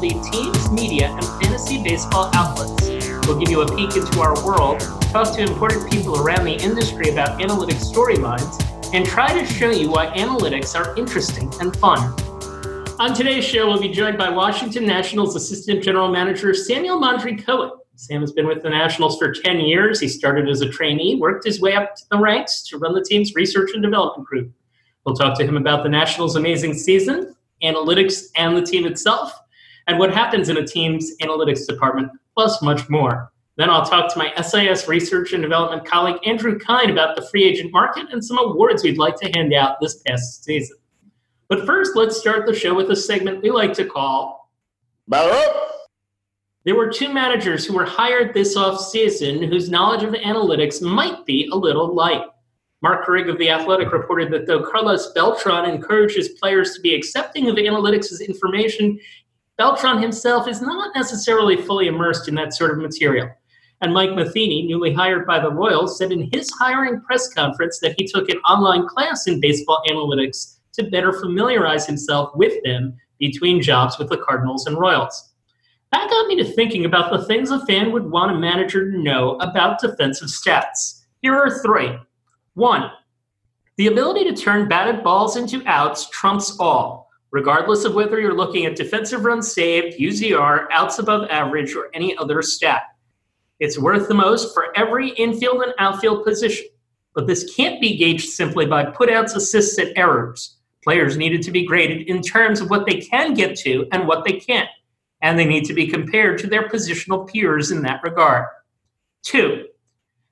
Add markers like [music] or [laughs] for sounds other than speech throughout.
MLB teams, media, and fantasy baseball outlets. We'll give you a peek into our world, talk to important people around the industry about analytics storylines, and try to show you why analytics are interesting and fun. On today's show, we'll be joined by Washington Nationals Assistant General Manager Samuel Mondry Cohen. Sam has been with the Nationals for 10 years. He started as a trainee, worked his way up the ranks to run the team's research and development group. We'll talk to him about the Nationals' amazing season, analytics, and the team itself, and what happens in a team's analytics department, plus much more. Then I'll talk to my SIS research and development colleague Andrew Kyne about the free agent market and some awards we'd like to hand out this past season. But first, let's start the show with a segment we like to call Battle up! There were two managers who were hired this offseason whose knowledge of analytics might be a little light. Marc Carig of The Athletic reported that though Carlos Beltran encourages players to be accepting of analytics as information, Beltran himself is not necessarily fully immersed in that sort of material. And Mike Matheny, newly hired by the Royals, said in his hiring press conference that he took an online class in baseball analytics to better familiarize himself with them between jobs with the Cardinals and Royals. That got me to thinking about the things a fan would want a manager to know about defensive stats. Here are three. One, the ability to turn batted balls into outs trumps all, regardless of whether you're looking at defensive runs saved, UZR, outs above average, or any other stat. It's worth the most for every infield and outfield position, but this can't be gauged simply by putouts, assists, and errors. Players needed to be graded in terms of what they can get to and what they can't, and they need to be compared to their positional peers in that regard. Two,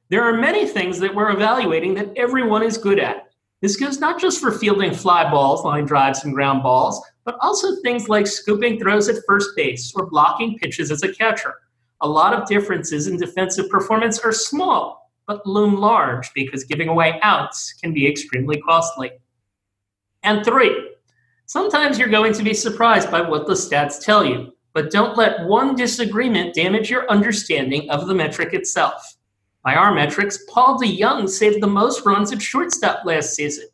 there are many things that we're evaluating that everyone is good at. This goes not just for fielding fly balls, line drives, and ground balls, but also things like scooping throws at first base or blocking pitches as a catcher. A lot of differences in defensive performance are small, but loom large because giving away outs can be extremely costly. And three, sometimes you're going to be surprised by what the stats tell you, but don't let one disagreement damage your understanding of the metric itself. By our metrics, Paul DeJong saved the most runs at shortstop last season.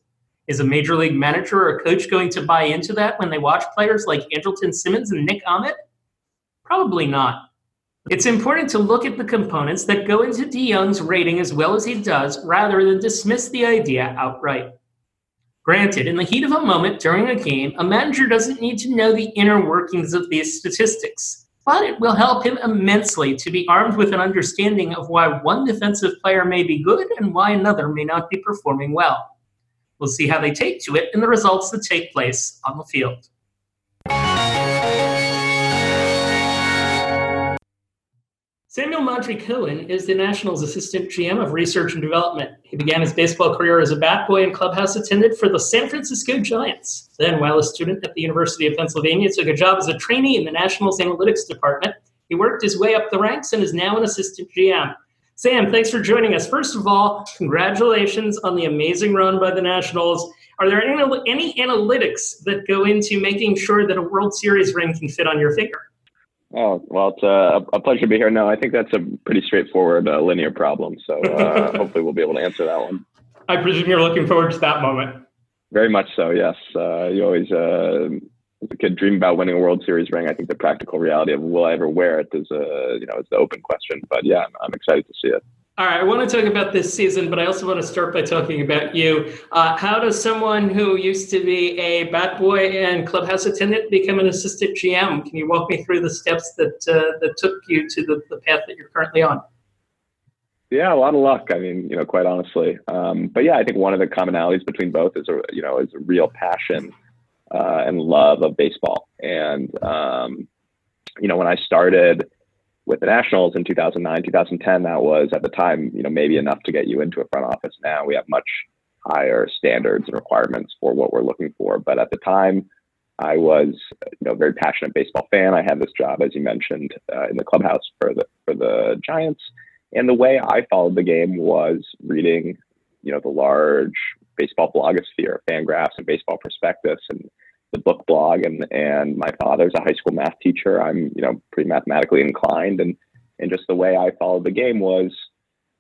Is a major league manager or coach going to buy into that when they watch players like Andrelton Simmons and Nick Ahmed? Probably not. It's important to look at the components that go into DeJong's rating as well as he does rather than dismiss the idea outright. Granted, in the heat of a moment during a game, a manager doesn't need to know the inner workings of these statistics, but it will help him immensely to be armed with an understanding of why one defensive player may be good and why another may not be performing well. We'll see how they take to it in the results that take place on the field. Samuel Mondry Cohen is the Nationals Assistant GM of Research and Development. He began his baseball career as a bat boy and clubhouse attendant for the San Francisco Giants. Then, while a student at the University of Pennsylvania, took a job as a trainee in the Nationals Analytics Department. He worked his way up the ranks and is now an assistant GM. Sam, thanks for joining us. First of all, congratulations on the amazing run by the Nationals. Are there any, any analytics that go into making sure that a World Series ring can fit on your finger? Oh, well, it's uh, a, a, pleasure to be here. No, I think that's a pretty straightforward uh, linear problem. So uh, [laughs] hopefully we'll be able to answer that one. I presume you're looking forward to that moment. Very much so, yes. Uh, you always, uh, a kid, dream about winning a World Series ring. I think the practical reality of will I ever wear it is, a, you know, it's the open question. But yeah, I'm, I'm excited to see it. All right, I want to talk about this season, but I also want to start by talking about you. Uh, how does someone who used to be a bat boy and clubhouse attendant become an assistant GM? Can you walk me through the steps that uh, that took you to the, the path that you're currently on? Yeah, a lot of luck. I mean, you know, quite honestly. Um, but yeah, I think one of the commonalities between both is a you know is a real passion uh, and love of baseball. And um, you know, when I started with the Nationals in 2009, 2010, that was at the time, you know, maybe enough to get you into a front office. Now we have much higher standards and requirements for what we're looking for. But at the time, I was, you know, a very passionate baseball fan. I had this job, as you mentioned, uh, in the clubhouse for the for the Giants, and the way I followed the game was reading, you know, the large baseball blogosphere, Fangraphs, and Baseball Prospectus, and the book blog, and and my father's a high school math teacher. I'm you know pretty mathematically inclined, and and just the way I followed the game was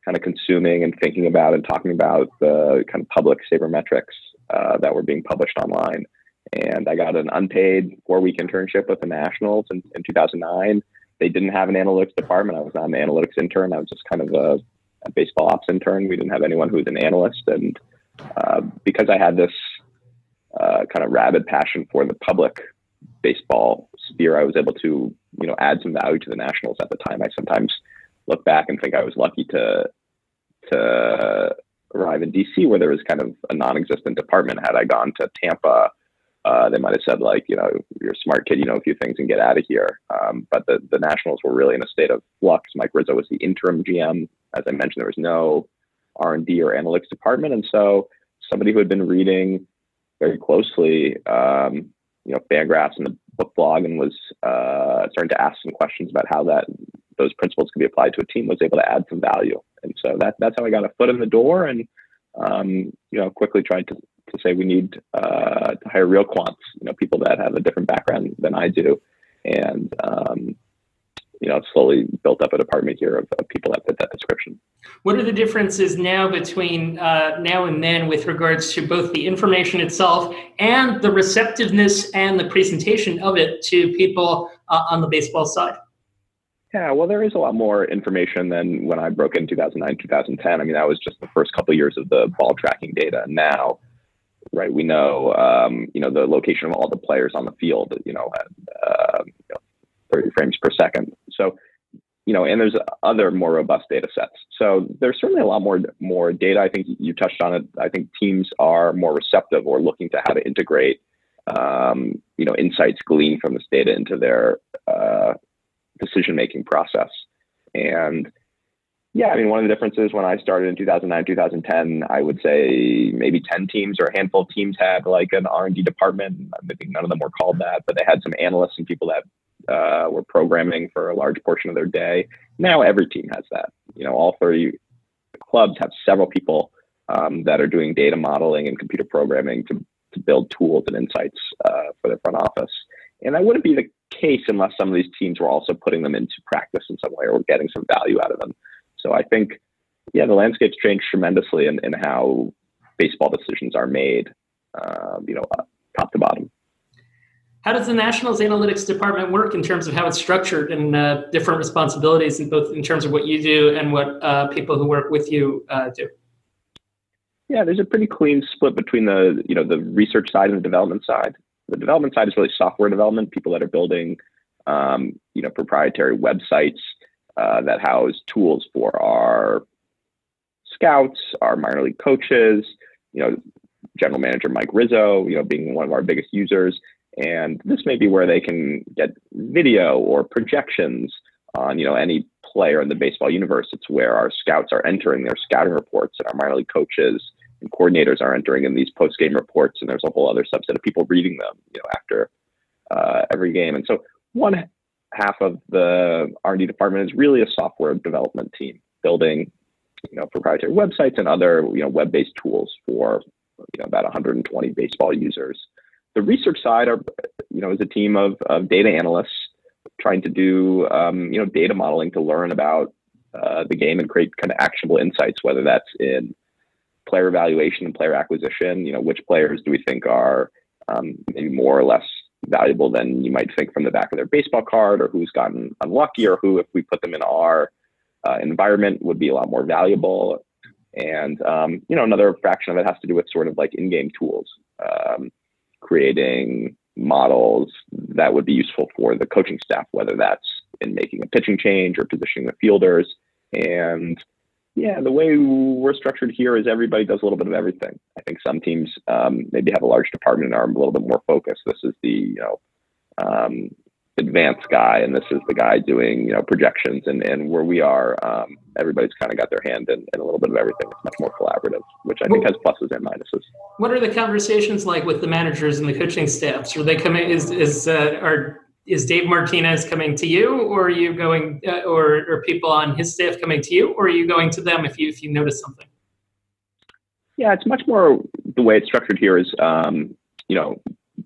kind of consuming and thinking about and talking about the kind of public sabermetrics uh, that were being published online. And I got an unpaid four week internship with the Nationals in, in 2009. They didn't have an analytics department. I was not an analytics intern. I was just kind of a, a baseball ops intern. We didn't have anyone who was an analyst. And uh, because I had this uh, kind of rabid passion for the public baseball sphere, I was able to, you know, add some value to the Nationals at the time. I sometimes look back and think I was lucky to to arrive in DC, where there was kind of a non-existent department. Had I gone to Tampa, uh, they might have said like, you know, you're a smart kid, you know a few things, and get out of here. Um, but the the Nationals were really in a state of flux. Mike Rizzo was the interim GM. As I mentioned, there was no R and D or analytics department, and so somebody who had been reading very closely, um, you know, Fangraphs and the book blog, and was uh, starting to ask some questions about how that those principles could be applied to a team, was able to add some value. And so that that's how I got a foot in the door, and um, you know, quickly tried to to say we need uh, to hire real quants, you know, people that have a different background than I do, and um, you know, slowly built up a department here of, of, people that fit that description. What are the differences now between uh, now and then with regards to both the information itself and the receptiveness and the presentation of it to people uh, on the baseball side? Yeah, well, there is a lot more information than when I broke in 2009, 2010. I mean, that was just the first couple of years of the ball tracking data. Now, right, we know, um, you know, the location of all the players on the field, you know, at uh, you know, 30 frames per second. So, you know, and there's other more robust data sets. So there's certainly a lot more more data. I think you touched on it. I think teams are more receptive or looking to how to integrate, um, you know, insights gleaned from this data into their uh, decision making process. And yeah, I mean, one of the differences when I started in 2009, 2010, I would say maybe 10 teams or a handful of teams had like an R&D department. I think none of them were called that, but they had some analysts and people that uh, were programming for a large portion of their day. Now every team has that. You know, all 30 clubs have several people um, that are doing data modeling and computer programming to, to build tools and insights uh, for their front office. And that wouldn't be the case unless some of these teams were also putting them into practice in some way or getting some value out of them. So I think, yeah, the landscape's changed tremendously in, in how baseball decisions are made, um, you know, uh, top to bottom. How does the Nationals Analytics Department work in terms of how it's structured and uh, different responsibilities, in both in terms of what you do and what uh, people who work with you uh, do? Yeah, there's a pretty clean split between the you know the research side and the development side the development side is really software development, people that are building, um, you know, proprietary websites uh, that house tools for our scouts, our minor league coaches, you know, general manager Mike Rizzo, you know, being one of our biggest users. And this may be where they can get video or projections on, you know, any player in the baseball universe. It's where our scouts are entering their scouting reports and our minor league coaches and coordinators are entering in these post game reports, and there's a whole other subset of people reading them, you know, after uh, every game. And so one half of the R&D department is really a software development team building, you know, proprietary websites and other you know web-based tools for you know about 120 baseball users. The research side are you know is a team of, of data analysts trying to do um, you know data modeling to learn about uh, the game and create kind of actionable insights, whether that's in player evaluation and player acquisition. You know, which players do we think are um, maybe more or less valuable than you might think from the back of their baseball card, or who's gotten unlucky, or who, if we put them in our uh, environment, would be a lot more valuable. And um, you know, another fraction of it has to do with sort of like in-game tools, um, creating models that would be useful for the coaching staff, whether that's in making a pitching change or positioning the fielders. And yeah, the way we're structured here is everybody does a little bit of everything. I think some teams um, maybe have a large department and are a little bit more focused. This is the you know um, advanced guy, and this is the guy doing you know projections. And, and where we are, um, everybody's kind of got their hand in, in, a little bit of everything. It's much more collaborative, which I think has pluses and minuses. What are the conversations like with the managers and the coaching staffs? Are they coming? Is is uh, are is Dave Martinez coming to you, or are you going, uh, or are people on his staff coming to you, or are you going to them if you if you notice something? Yeah, it's much more the way it's structured here is, um, you know,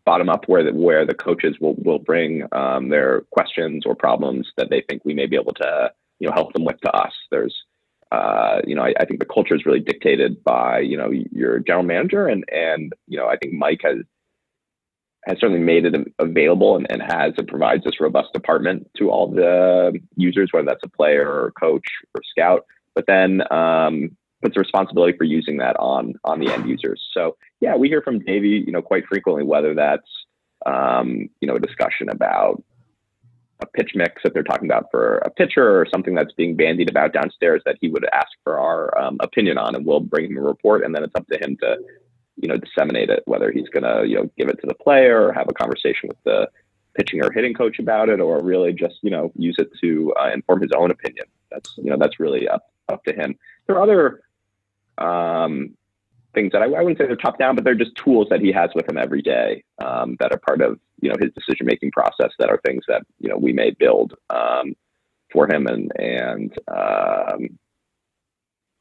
bottom up where the, where the coaches will will bring um, their questions or problems that they think we may be able to you know help them with to us. There's uh, you know I, I, think the culture is really dictated by you know your general manager and and you know I think Mike has has certainly made it available and, and has and provides this robust department to all the users, whether that's a player or coach or scout. But then um, puts the responsibility for using that on on the end users. So yeah, we hear from Davey, you know, quite frequently, whether that's um, you know a discussion about a pitch mix that they're talking about for a pitcher or something that's being bandied about downstairs that he would ask for our um, opinion on, and we'll bring him a report, and then it's up to him to you know disseminate it, whether he's going to you know give it to the player or have a conversation with the pitching or hitting coach about it, or really just you know use it to uh, inform his own opinion. That's you know that's really up up to him. There are other um, things that I, I, wouldn't say they're top down, but they're just tools that he has with him every day um, that are part of you know his decision making process. That are things that you know we may build um, for him and and um,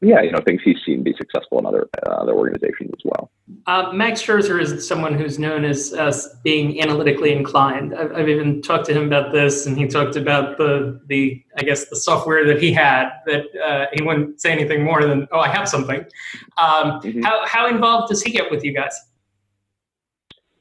yeah, you know, things he's seen be successful in other uh, other organizations as well. Uh, Max Scherzer is someone who's known as as being analytically inclined. I've, I've, even talked to him about this, and he talked about the the I guess the software that he had that uh, he wouldn't say anything more than oh I have something. Um, mm-hmm. How how involved does he get with you guys?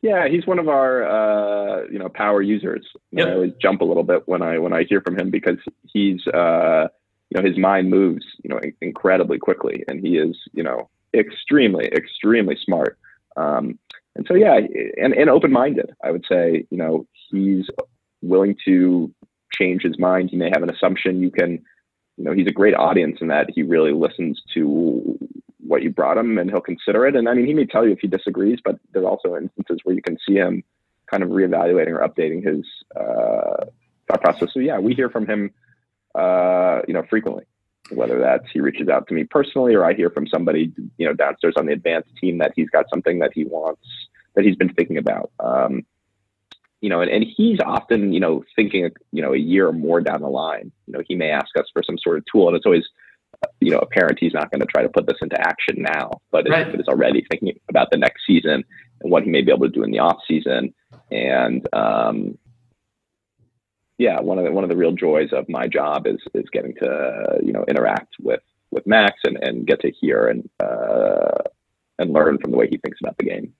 Yeah, he's one of our uh, you know power users. Yep. I always jump a little bit when I when I hear from him because he's uh, you know his mind moves you know incredibly quickly and he is you know extremely extremely smart. Um, and so yeah and, and open-minded i would say you know he's willing to change his mind. He may have an assumption. You can you know he's a great audience in that he really listens to what you brought him and he'll consider it. And i mean he may tell you if he disagrees but there's also instances where you can see him kind of reevaluating or updating his uh, thought process. So yeah we hear from him uh, you know, frequently. Whether that's he reaches out to me personally, or I hear from somebody, you know, downstairs on the advanced team that he's got something that he wants that he's been thinking about. Um, you know, and, and he's often, you know, thinking, you know, a year or more down the line. You know, he may ask us for some sort of tool, and it's always, you know, apparent he's not going to try to put this into action now, but right. it is already thinking about the next season and what he may be able to do in the off season, and um, yeah, one of the one of the real joys of my job is is getting to you know interact with with Max and, and get to hear and uh, and learn from the way he thinks about the game.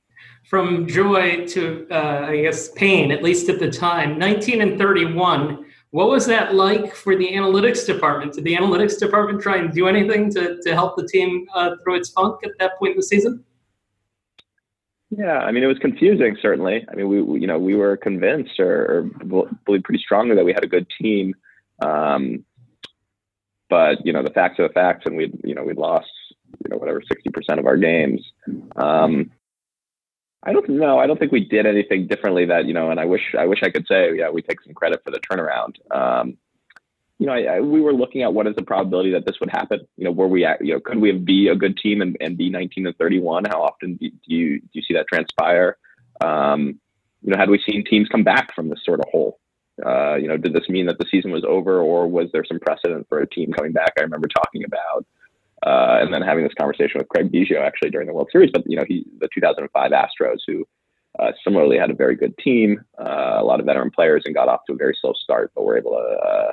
From joy to uh, I guess pain, at least at the time, 19 and 31. What was that like for the analytics department? Did the analytics department try and do anything to, to help the team uh, through its funk at that point in the season? Yeah, I mean, it was confusing. Certainly, I mean, we, we you know we were convinced or, or believed pretty strongly that we had a good team, um, but you know the facts are the facts, and we you know we lost you know whatever sixty percent of our games. Um, I don't know. I don't think we did anything differently that you know, and I wish I wish I could say yeah we take some credit for the turnaround. Um, you know, I, I, we were looking at what is the probability that this would happen. You know, were we, at, you know, could we be a good team and, and be 19 and 31? How often do you do you see that transpire? Um, you know, had we seen teams come back from this sort of hole? Uh, you know, did this mean that the season was over, or was there some precedent for a team coming back? I remember talking about, uh, and then having this conversation with Craig Biggio actually during the World Series. But you know, he the 2005 Astros, who uh, similarly had a very good team, uh, a lot of veteran players, and got off to a very slow start, but were able to uh,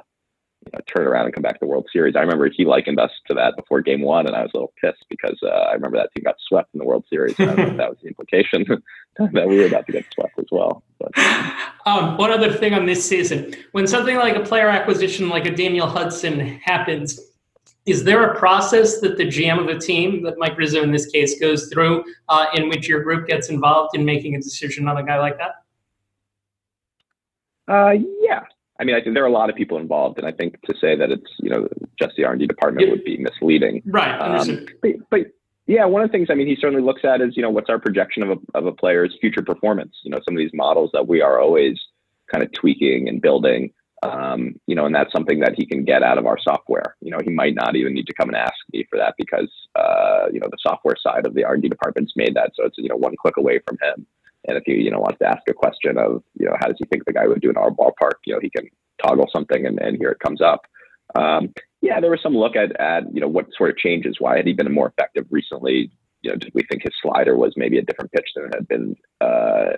you know, turn around and come back to the World Series. I remember he likened us to that before Game One, and I was a little pissed because uh, I remember that team got swept in the World Series. I don't know if that was the implication [laughs] that we were about to get swept as well. [laughs] Um, one other thing on this season: when something like a player acquisition, like a Daniel Hudson, happens, is there a process that the GM of a team, that Mike Rizzo in this case, goes through, uh, in which your group gets involved in making a decision on a guy like that? Uh, yeah, I mean, I think there are a lot of people involved, and I think to say that it's you know just the R and D department would be misleading. Right. Um, but, but, yeah, one of the things I mean he certainly looks at is you know what's our projection of a of a player's future performance. You know, some of these models that we are always kind of tweaking and building. Um, you know, and that's something that he can get out of our software. You know, he might not even need to come and ask me for that because uh, you know the software side of the R and D department's made that, so it's you know one click away from him. And if he, you know, wants to ask a question of, you know, how does he think the guy would do in our ballpark, you know, he can toggle something and, and here it comes up. Um, yeah, there was some look at, at, you know, what sort of changes. Why had he been more effective recently? You know, did we think his slider was maybe a different pitch than it had been uh,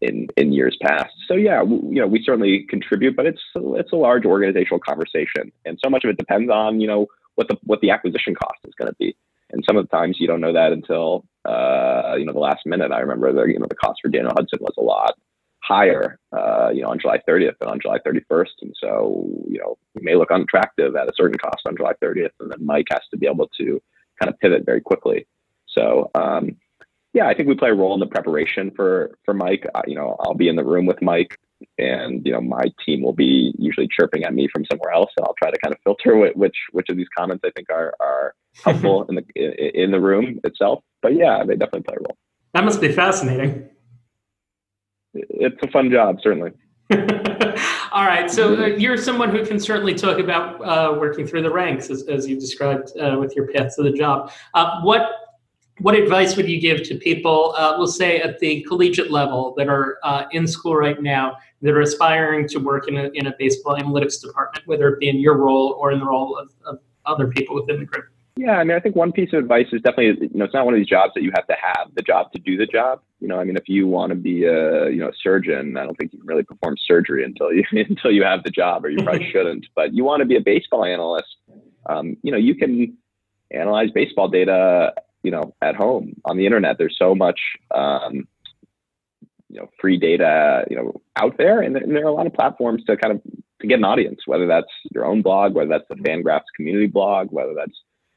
in in years past. So yeah, you know, we certainly contribute, but it's it's a large organizational conversation, and so much of it depends on you know what the what the acquisition cost is going to be. And some of the times you don't know that until uh, you know the last minute. I remember the you know the cost for Daniel Hudson was a lot higher, uh, you know, on July 30th than on July 31st, and so you know we may look unattractive at a certain cost on July 30th, and then Mike has to be able to kind of pivot very quickly. So um, yeah, I think we play a role in the preparation for for Mike. Uh, you know, I'll be in the room with Mike, and you know, my team will be usually chirping at me from somewhere else, and I'll try to kind of filter [laughs] which which of these comments I think are are helpful [laughs] in the in the room itself. But yeah, they definitely play a role. That must be fascinating. It's a fun job, certainly. [laughs] All right. So uh, you're someone who can certainly talk about uh, working through the ranks, as, as you described uh, with your path to the job. Uh, what what advice would you give to people, uh, we'll say at the collegiate level, that are uh, in school right now, that are aspiring to work in a, in a baseball analytics department, whether it be in your role or in the role of, of other people within the group? Yeah, I mean, I think one piece of advice is definitely, you know, it's not one of these jobs that you have to have the job to do the job. You know, I mean, if you want to be a, you know, a surgeon, I don't think you can really perform surgery until you [laughs] until you have the job, or you probably [laughs] shouldn't. But you want to be a baseball analyst, um, you know, you can analyze baseball data you know at home on the internet there's so much um, you know free data you know out there and, and, there are a lot of platforms to kind of to get an audience whether that's your own blog whether that's the fangraphs community blog whether that's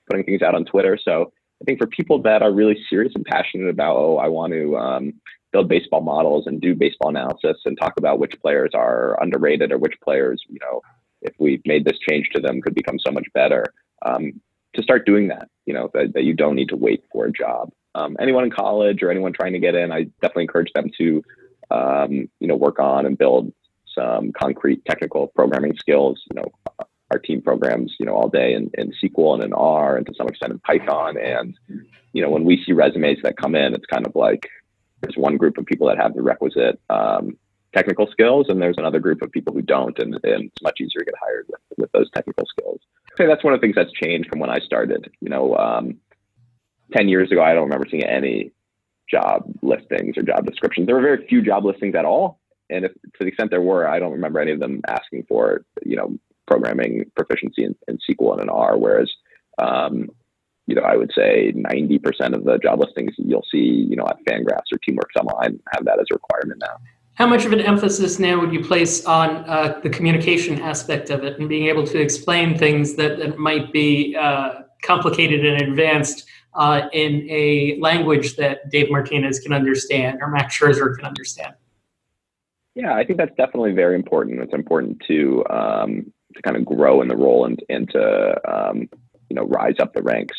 putting things out on twitter so i think for people that are really serious and passionate about oh i want to um, build baseball models and do baseball analysis and talk about which players are underrated or which players you know if we made this change to them could become so much better um, to start doing that. You know that, that you don't need to wait for a job. Um, anyone in college or anyone trying to get in, I definitely encourage them to um, you know work on and build some concrete technical programming skills. You know, our team programs you know all day in, in SQL and in R and to some extent in Python. And you know when we see resumes that come in, it's kind of like there's one group of people that have the requisite um, technical skills, and there's another group of people who don't, and, and it's much easier to get hired with, with those technical skills. I'd that's one of the things that's changed from when I started. You know, um, ten years ago, I don't remember seeing any job listings or job descriptions. There were very few job listings at all, and if to the extent there were, I don't remember any of them asking for you know programming proficiency in, in SQL and in R. Whereas um, you know, I would say 90% of the job listings you'll see, you know, at Fangraphs or Teamworks Online have that as a requirement now. How much of an emphasis now would you place on uh, the communication aspect of it and being able to explain things that, that might be uh, complicated and advanced uh, in a language that Dave Martinez can understand or Max Scherzer can understand? Yeah, I think that's definitely very important. It's important to um, to kind of grow in the role and, and to um, you know rise up the ranks.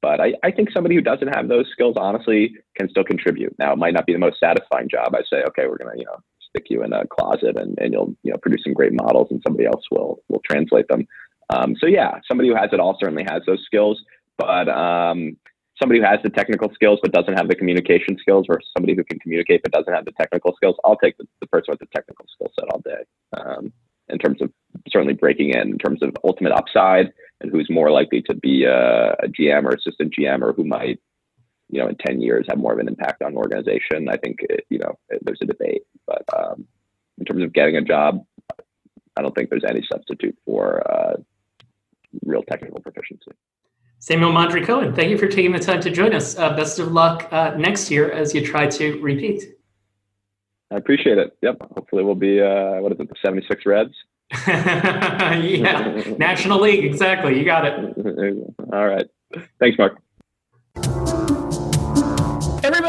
But I, I think somebody who doesn't have those skills, honestly, can still contribute. Now, it might not be the most satisfying job. I say, okay, we're to, you know, stick you in a closet and, and you'll, you know, produce some great models and somebody else will, will translate them. Um, so yeah, somebody who has it all certainly has those skills, but um, somebody who has the technical skills but doesn't have the communication skills versus somebody who can communicate but doesn't have the technical skills, I'll take the, the person with the technical skill set all day. Um, in terms of certainly breaking in, in terms of ultimate upside, and who's more likely to be a, a GM or assistant GM, or who might, you know, in ten years have more of an impact on an organization. I think it, you know there's a debate, but um, in terms of getting a job, I don't think there's any substitute for uh, real technical proficiency. Samuel Mondry Cohen, thank you for taking the time to join us. Uh, best of luck uh, next year as you try to repeat. I appreciate it. Yep. Hopefully we'll be uh, what is it, the 76 Reds? [laughs] yeah. National League, exactly. You got it. [laughs] All right. Thanks, Mark.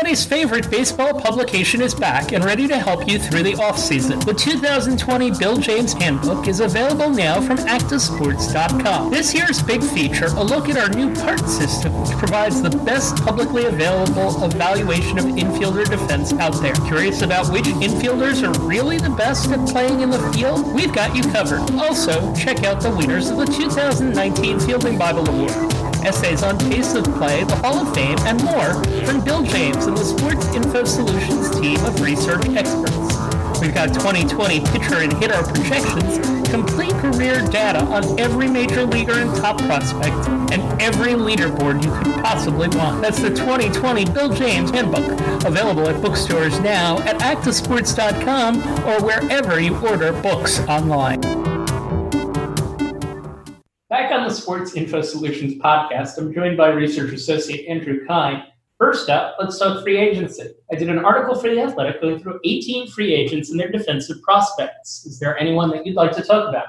Everybody's favorite baseball publication is back and ready to help you through the offseason. The 2020 Bill James Handbook is available now from actasports.com. This year's big feature, a look at our new part system, which provides the best publicly available evaluation of infielder defense out there. Curious about which infielders are really the best at playing in the field? We've got you covered. Also, check out the winners of the 2019 Fielding Bible Award essays on pace of play, the Hall of Fame, and more from Bill James and the Sports Info Solutions team of research experts. We've got 2020 pitcher and hitter projections complete career data on every major leaguer and top prospect and every leaderboard you could possibly want. That's the 2020 Bill James Handbook, available at bookstores now at actasports.com or wherever you order books online. Back on the Sports Info Solutions podcast, I'm joined by research associate Andrew Kyne. First up, let's talk free agency. I did an article for The Athletic going through 18 free agents and their defensive prospects. Is there anyone that you'd like to talk about?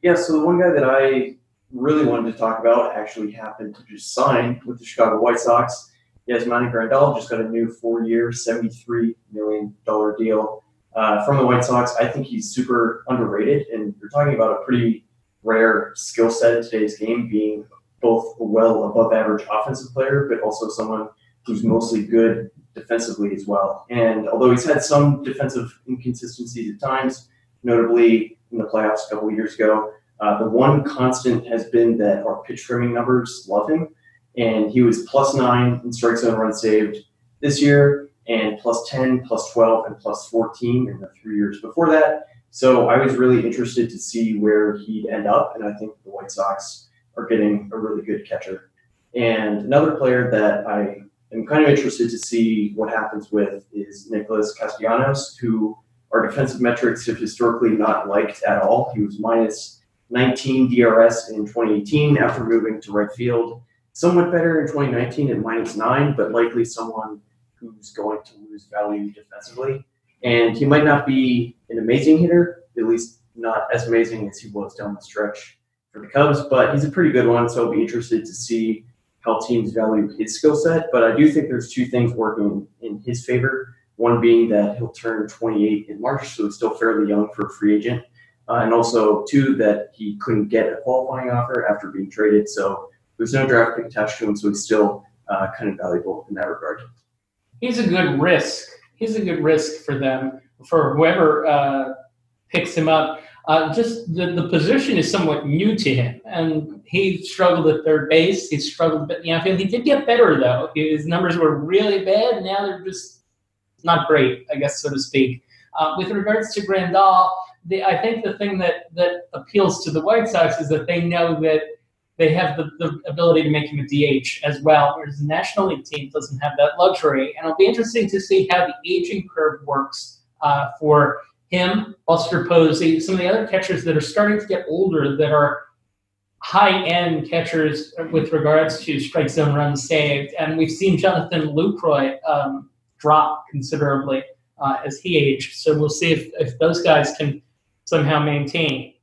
Yeah, so the one guy that I really wanted to talk about actually happened to just sign with the Chicago White Sox. Yasmani Grandal just got a new four-year, $73 million deal uh, from the White Sox. I think he's super underrated, and you're talking about a pretty rare skill set in today's game, being both a well above average offensive player, but also someone who's mostly good defensively as well. And although he's had some defensive inconsistencies at times, notably in the playoffs a couple years ago, uh, the one constant has been that our pitch framing numbers love him. And he was plus nine in strike zone runs saved this year, and plus 10, plus 12, and plus 14 in the three years before that. So I was really interested to see where he'd end up. And I think the White Sox are getting a really good catcher. And another player that I am kind of interested to see what happens with is Nicholas Castellanos, who our defensive metrics have historically not liked at all. He was minus 19 DRS in 2018 after moving to right field. Somewhat better in 2019 at minus nine, but likely someone who's going to lose value defensively. And he might not be an amazing hitter, at least not as amazing as he was down the stretch for the Cubs, but he's a pretty good one. So I'll be interested to see how teams value his skill set. But I do think there's two things working in his favor. One being that he'll turn 28 in March, so he's still fairly young for a free agent. Uh, and also, two, that he couldn't get a qualifying offer after being traded. So there's no draft pick attached to him, so he's still uh, kind of valuable in that regard. He's a good risk. He's a good risk for them, for whoever uh, picks him up uh, just the, the position is somewhat new to him. And he struggled at third base. He struggled a bit the outfield. He did get better, though. His numbers were really bad. Now they're just not great, I guess, so to speak. Uh, with regards to Grandal, the, I think the thing that, that appeals to the White Sox is that they know that they have the, the ability to make him a DH as well, whereas the National League team doesn't have that luxury. And it'll be interesting to see how the aging curve works uh, for him, Buster Posey, some of the other catchers that are starting to get older that are high end catchers with regards to strike zone runs saved. And we've seen Jonathan Lucroy um, drop considerably uh, as he aged. So we'll see if, if those guys can somehow maintain.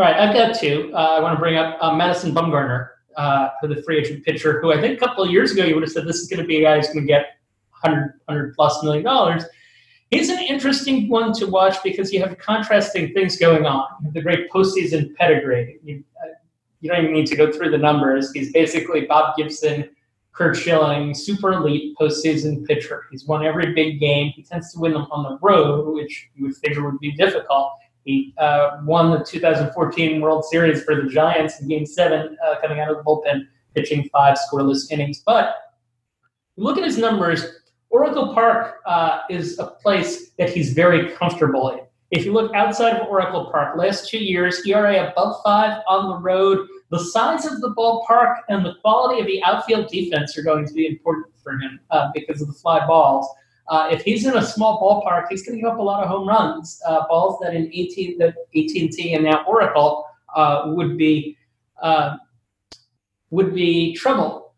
All right, I've got two. Uh, I want to bring up uh, Madison Bumgarner, uh, the free agent pitcher, who I think a couple of years ago you would have said this is going to be a guy who's going to get 100, 100 plus million dollars. He's an interesting one to watch because you have contrasting things going on. You have the great postseason pedigree. You, uh, you don't even need to go through the numbers. He's basically Bob Gibson, Curt Schilling, super elite postseason pitcher. He's won every big game. He tends to win them on the road, which you would figure would be difficult. He uh, won the 2014 World Series for the Giants in Game Seven, uh, coming out of the bullpen, pitching five scoreless innings. But look at his numbers Oracle Park uh, is a place that he's very comfortable in. If you look outside of Oracle Park, last two years, ERA above five on the road. The size of the ballpark and the quality of the outfield defense are going to be important for him uh, because of the fly balls. Uh, if he's in a small ballpark, he's going to give up a lot of home runs, uh, balls that in AT, that AT&T and now Oracle uh, would be uh, would be trouble.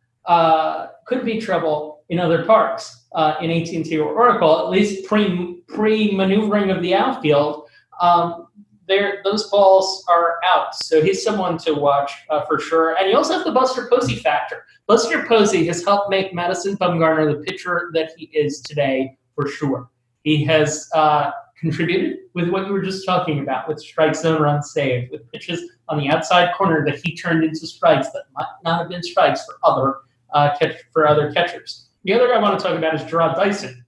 could be trouble in other parks uh, in AT&T or Oracle, at least pre pre maneuvering of the outfield, um, there those balls are out. So he's someone to watch uh, for sure. And you also have the Buster Posey factor. Buster Posey has helped make Madison Bumgarner the pitcher that he is today for sure. He has uh, contributed with what you were just talking about, with strike zone runs saved, with pitches on the outside corner that he turned into strikes that might not have been strikes for other uh, catch, for other catchers. The other guy I want to talk about is Jarrod Dyson.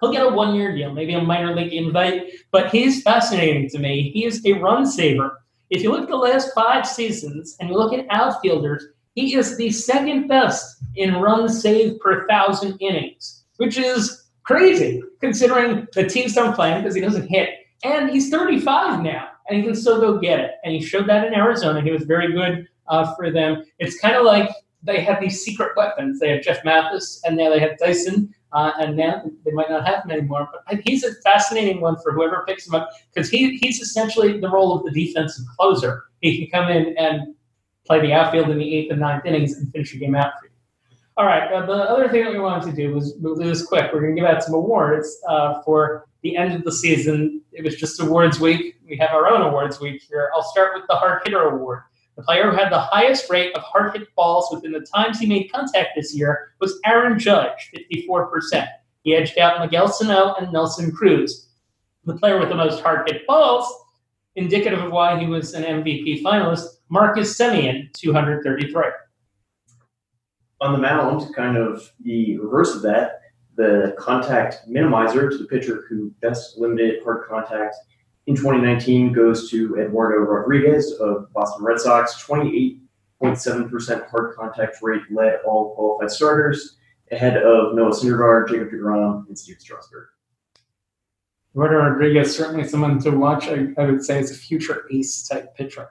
He'll get a one year deal, maybe a minor league invite, but he's fascinating to me. He is a run saver. If you look at the last five seasons and you look at outfielders, he is the second best in run saved per thousand innings, which is crazy considering the teams don't play him because he doesn't hit. And he's 35 now. and he can still go get it. And he showed that in Arizona. He was very good uh, for them. It's kind of like they have these secret weapons. They have Jeff Mathis, and now they have Dyson, uh, and now they might not have him anymore. But he's a fascinating one for whoever picks him up because he, he's essentially the role of the defensive closer. He can come in and play the outfield in the eighth and ninth innings and finish a game out for you. All right, uh, the other thing that we wanted to do was we'll do this quick. We're going to give out some awards uh, for the end of the season. It was just awards week. We have our own awards week here. I'll start with the hard hitter award. The player who had the highest rate of hard hit balls within the times he made contact this year was Aaron Judge, 54%. He edged out Miguel Sano and Nelson Cruz. The player with the most hard hit balls, indicative of why he was an MVP finalist, Marcus Semien, 233. On the mound, kind of the reverse of that, the contact minimizer to the pitcher who best limited hard contact in 2019 goes to Eduardo Rodriguez of Boston Red Sox. 28.7% hard contact rate led all qualified starters, ahead of Noah Syndergaard, Jacob DeGrom, and Steve Strasburg. Eduardo Rodriguez, certainly someone to watch, I, I would say, is a future ace type pitcher.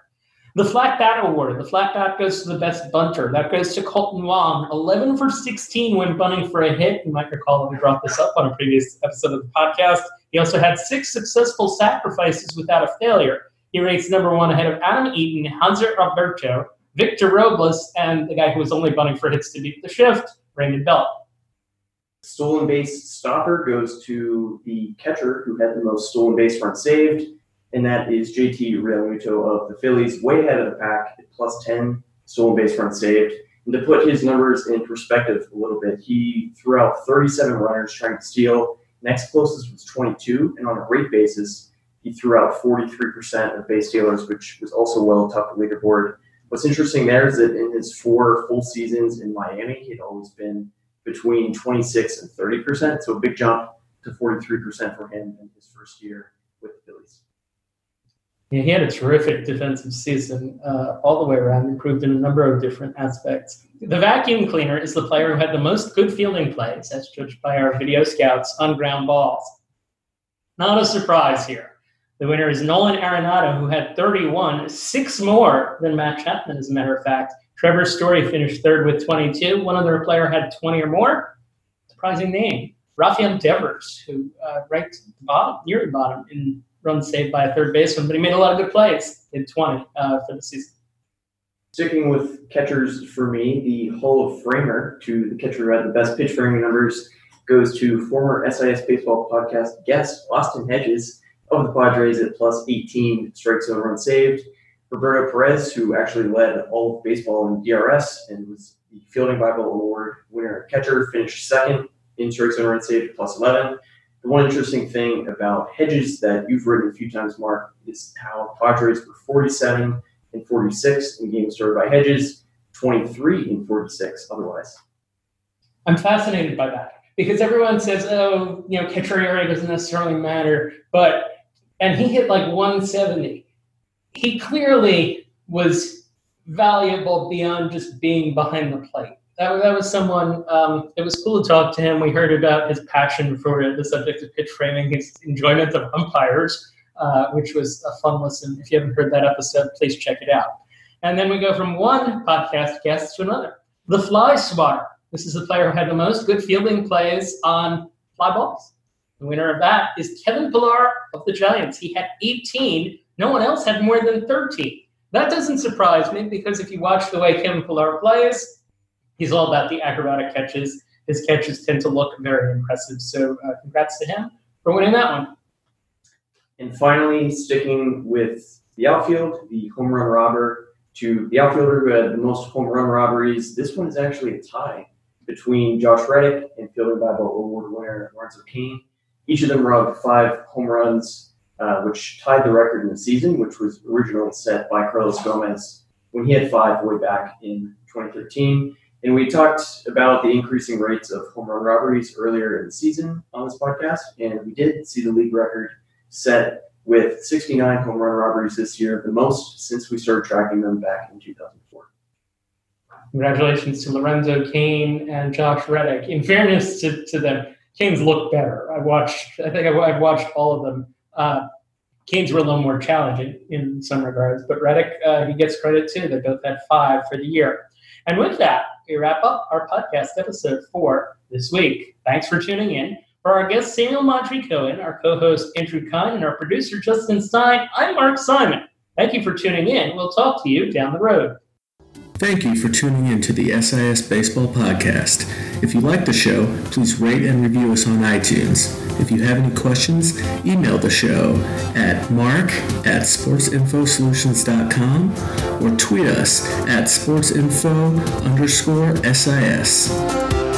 The flat bat award. The flat bat goes to the best bunter. That goes to Kolten Wong. 11 for 16 when bunting for a hit. You might recall that we brought this up on a previous episode of the podcast. He also had six successful sacrifices without a failure. He rates number one ahead of Adam Eaton, Hanser Alberto, Victor Robles, and the guy who was only bunting for hits to beat the shift, Brandon Belt. Stolen base stopper goes to the catcher who had the most stolen base runs saved and that is JT Realmuto of the Phillies, way ahead of the pack at plus 10 stolen base runs saved. And to put his numbers in perspective a little bit, he threw out 37 runners trying to steal. Next closest was 22, and on a rate basis, he threw out 43% of base stealers, which was also well atop the leaderboard. What's interesting there is that in his four full seasons in Miami, he'd always been between 26 and 30%, so a big jump to 43% for him in his first year. He had a terrific defensive season uh, all the way around, improved in a number of different aspects. The vacuum cleaner is the player who had the most good fielding plays, as judged by our video scouts, on ground balls. Not a surprise here. The winner is Nolan Arenado, who had 31, six more than Matt Chapman, as a matter of fact. Trevor Story finished third with 22. One other player had 20 or more. Surprising name. Rafael Devers, who uh, ranked bottom, near the bottom in run saved by a third baseman, but he made a lot of good plays in 20 uh, for the season. Sticking with catchers for me, the Hall of Framer to the catcher who had the best pitch framing numbers goes to former SIS Baseball podcast guest Austin Hedges of the Padres at plus 18 strike zone run saved. Roberto Perez, who actually led all of baseball in DRS and was the Fielding Bible Award winner catcher, finished second in strike zone run saved plus 11 the one interesting thing about Hedges that you've written a few times, Mark, is how Padres were 47 and 46 in games started by Hedges, 23 and 46 otherwise. I'm fascinated by that because everyone says, oh, you know, catcher ERA doesn't necessarily matter, but and he hit like 170. He clearly was valuable beyond just being behind the plate that, that was someone, um, it was cool to talk to him. We heard about his passion for the subject of pitch framing, his enjoyment of umpires, uh, which was a fun listen. If you haven't heard that episode, please check it out. And then we go from one podcast guest to another. The fly swatter. This is the player who had the most good fielding plays on fly balls. The winner of that is Kevin Pillar of the Giants. He had 18. No one else had more than 13. That doesn't surprise me because if you watch the way Kevin Pillar plays, he's all about the acrobatic catches. His catches tend to look very impressive. So uh, congrats to him for winning that one. And finally, sticking with the outfield, the home run robber to the outfielder who had the most home run robberies. This one is actually a tie between Josh Reddick and Fielding Bible Award winner Lorenzo Cain. Each of them robbed five home runs, uh, which tied the record in the season, which was originally set by Carlos Gomez when he had five way back in 2013. And we talked about the increasing rates of home run robberies earlier in the season on this podcast, and we did see the league record set with 69 home run robberies this year, the most since we started tracking them back in 2004. Congratulations to Lorenzo Cain and Josh Reddick. In fairness to, to them, Cain's look better. I watched, I think I've watched all of them. Uh, Cain's were a little more challenging in some regards, but Reddick, uh, he gets credit too. They both had five for the year. And with that, we wrap up our podcast episode for this week. Thanks for tuning in. For our guest Samuel Montre Cohen, our co-host Andrew Kahn, and our producer Justin Stein, I'm Mark Simon. Thank you for tuning in. We'll talk to you down the road. Thank you for tuning in to the SIS Baseball Podcast. If you like the show, please rate and review us on iTunes. If you have any questions, email the show at mark at sportsinfosolutions.com or tweet us at sportsinfo underscore SIS.